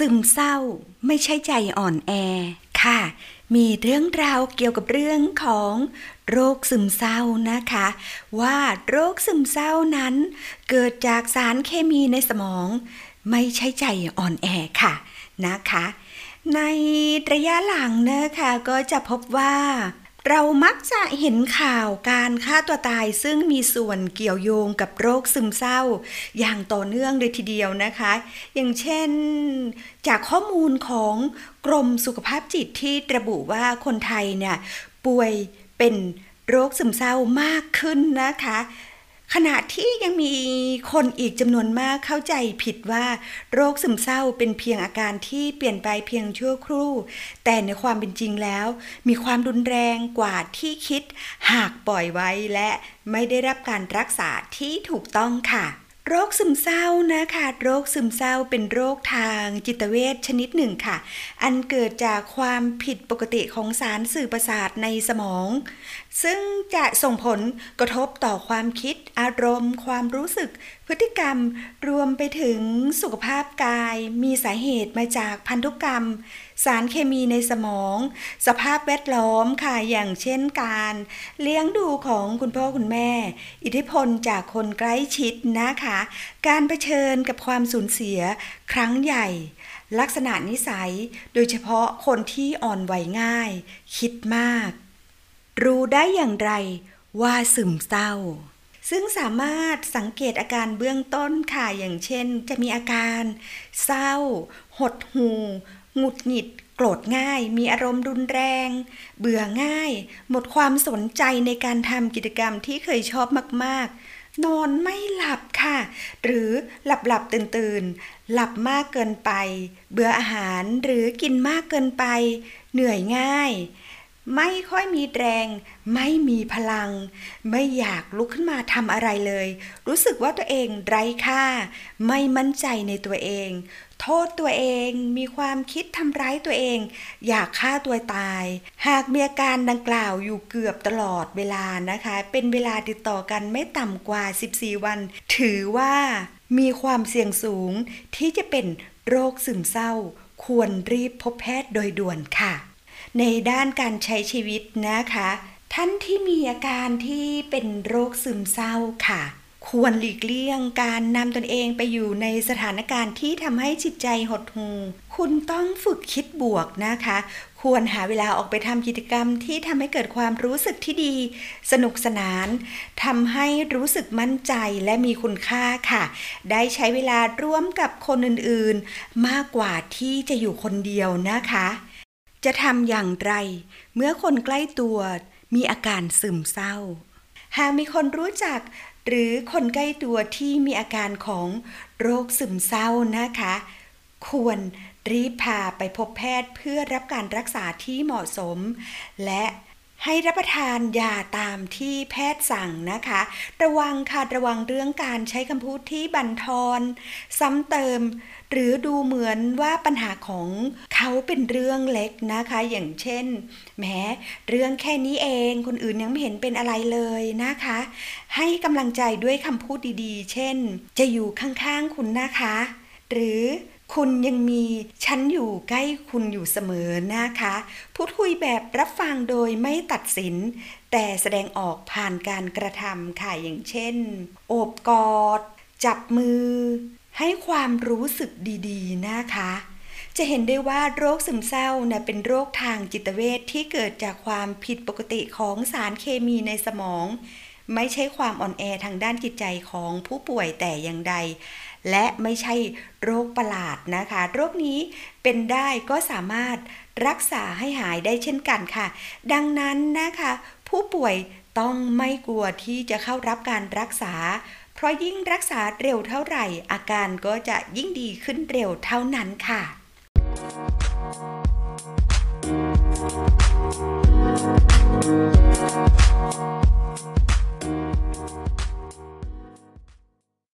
ซึมเศร้า ไม่ใช่ใจอ่อนแอค่ะ มีเรื่องราวเกี่ยวกับเรื่องของโรคซึมเศร้านะคะ ว่าโรคซึมเศร้านั้น เกิดจากสารเคมีในสมอง ไม่ใช่ใจอ่อนแอค่ะนะคะ ในระยะหลังนะคะก็จะพบว่า เรามักจะเห็นข่าวการฆ่าตัวตายซึ่งมีส่วนเกี่ยวโยงกับโรคซึมเศร้า อย่างต่อเนื่องเลยทีเดียวนะคะ อย่างเช่นจากข้อมูลของกรมสุขภาพจิตที่ระบุว่าคนไทยเนี่ยป่วยเป็นโรคซึมเศร้ามากขึ้นนะคะ ขณะที่ยังมีคนอีกจำนวนมากเข้าใจผิดว่า โรคซึมเศร้าเป็นเพียงอาการที่เปลี่ยนไปเพียงชั่วครู่ แต่ในความเป็นจริงแล้ว มีความรุนแรงกว่าที่คิด หากปล่อยไว้และไม่ได้รับการรักษาที่ถูกต้องค่ะ โรคซึมเศร้านะคะโรคซึมเศร้าเป็นโรคทางจิตเวชชนิดหนึ่งค่ะ อันเกิดจากความผิดปกติของสารสื่อประสาทในสมอง ซึ่งจะส่งผลกระทบต่อความคิด อารมณ์ ความรู้สึก พฤติกรรมรวมไปถึงสุขภาพกาย มีสาเหตุมาจากพันธุกรรม สารเคมีในสมอง สภาพแวดล้อมค่ะอย่างเช่นการ เลี้ยงดูของคุณพ่อคุณแม่ อิทธิพลจากคนใกล้ชิดนะคะการเผชิญกับความสูญเสียครั้งใหญ่ ลักษณะนิสัย โดยเฉพาะคนที่อ่อนไหวง่าย คิดมาก รู้ได้อย่างไรว่าซึมเศร้า ซึ่งสามารถสังเกตอาการเบื้องต้นค่ะ อย่างเช่น จะมีอาการ เศร้า หดหู หงุดหงิดโกรธง่าย มีอารมณ์รุนแรง เบื่อง่าย หมดความสนใจในการทำกิจกรรมที่เคยชอบมาก ๆ นอนไม่หลับค่ะ หรือหลับหลับตื่นตื่นหลับมากเกินไป เบื่ออาหารหรือกินมากเกินไป เหนื่อยง่าย ไม่ค่อยมีแรง ไม่มีพลัง ไม่อยากลุกขึ้นมาทำอะไรเลย รู้สึกว่าตัวเองไร้ค่า ไม่มั่นใจในตัวเอง โทษตัวเองมีความคิดทำร้ายตัวเอง อยากฆ่าตัวตาย หากมีอาการดังกล่าวอยู่เกือบตลอดเวลานะคะ เป็นเวลาติดต่อกันไม่ต่ำกว่า 14 วัน ถือว่ามีความเสี่ยงสูงที่จะเป็นโรคซึมเศร้า ควรรีบพบแพทย์โดยด่วนค่ะ ในด้านการใช้ชีวิตนะคะ ท่านที่มีอาการที่เป็นโรคซึมเศร้าค่ะ ควรหลีกเลี่ยงการนำตนเองไปอยู่ในสถานการณ์ที่ทำให้จิตใจหดหู่คุณต้องฝึกคิดบวกนะคะ ควรหาเวลาออกไปทำกิจกรรมที่ทำให้เกิดความรู้สึกที่ดี สนุกสนานทำให้รู้สึกมั่นใจและมีคุณค่าค่ะ ได้ใช้เวลาร่วมกับคนอื่นๆ มากกว่าที่จะอยู่คนเดียวนะคะ จะทำอย่างไร เมื่อคนใกล้ตัวมีอาการซึมเศร้า หากมีคนรู้จัก หรือคนใกล้ตัวที่มีอาการของโรคซึมเศร้านะคะ ควรรีบพาไปพบแพทย์เพื่อรับการรักษาที่เหมาะสม และให้รับประทานยาตามที่แพทย์สั่งนะคะ ระวังค่ะระวังเรื่องการใช้คำพูดที่บั่นทอน ซ้ำเติม หรือดูเหมือนว่าปัญหาของเขาเป็นเรื่องเล็กนะคะ อย่างเช่นแหมเรื่องแค่นี้เองคนอื่นยังไม่เห็นเป็นอะไรเลยนะคะ ให้กำลังใจด้วยคำพูดดีๆ เช่น จะอยู่ข้างๆคุณนะคะ หรือคุณยังมีฉันอยู่ใกล้คุณอยู่เสมอนะคะ พูดคุยแบบรับฟังโดยไม่ตัดสิน แต่แสดงออกผ่านการกระทำค่ะอย่างเช่น โอบกอด จับมือ ให้ความรู้สึกดีๆ นะคะ จะเห็นได้ว่าโรคซึมเศร้านะเป็นโรคทางจิตเวชที่เกิดจากความผิดปกติของสารเคมีในสมอง ไม่ใช่ความอ่อนแอทางด้านจิตใจของผู้ป่วยแต่อย่างใด และไม่ใช่โรคประหลาดนะคะ โรคนี้เป็นได้ก็สามารถรักษาให้หายได้เช่นกันค่ะ ดังนั้นนะคะ ผู้ป่วยต้องไม่กลัวที่จะเข้ารับการรักษา เพราะยิ่งรักษาเร็วเท่าไหร่ อาการก็จะยิ่งดีขึ้นเร็วเท่านั้นค่ะ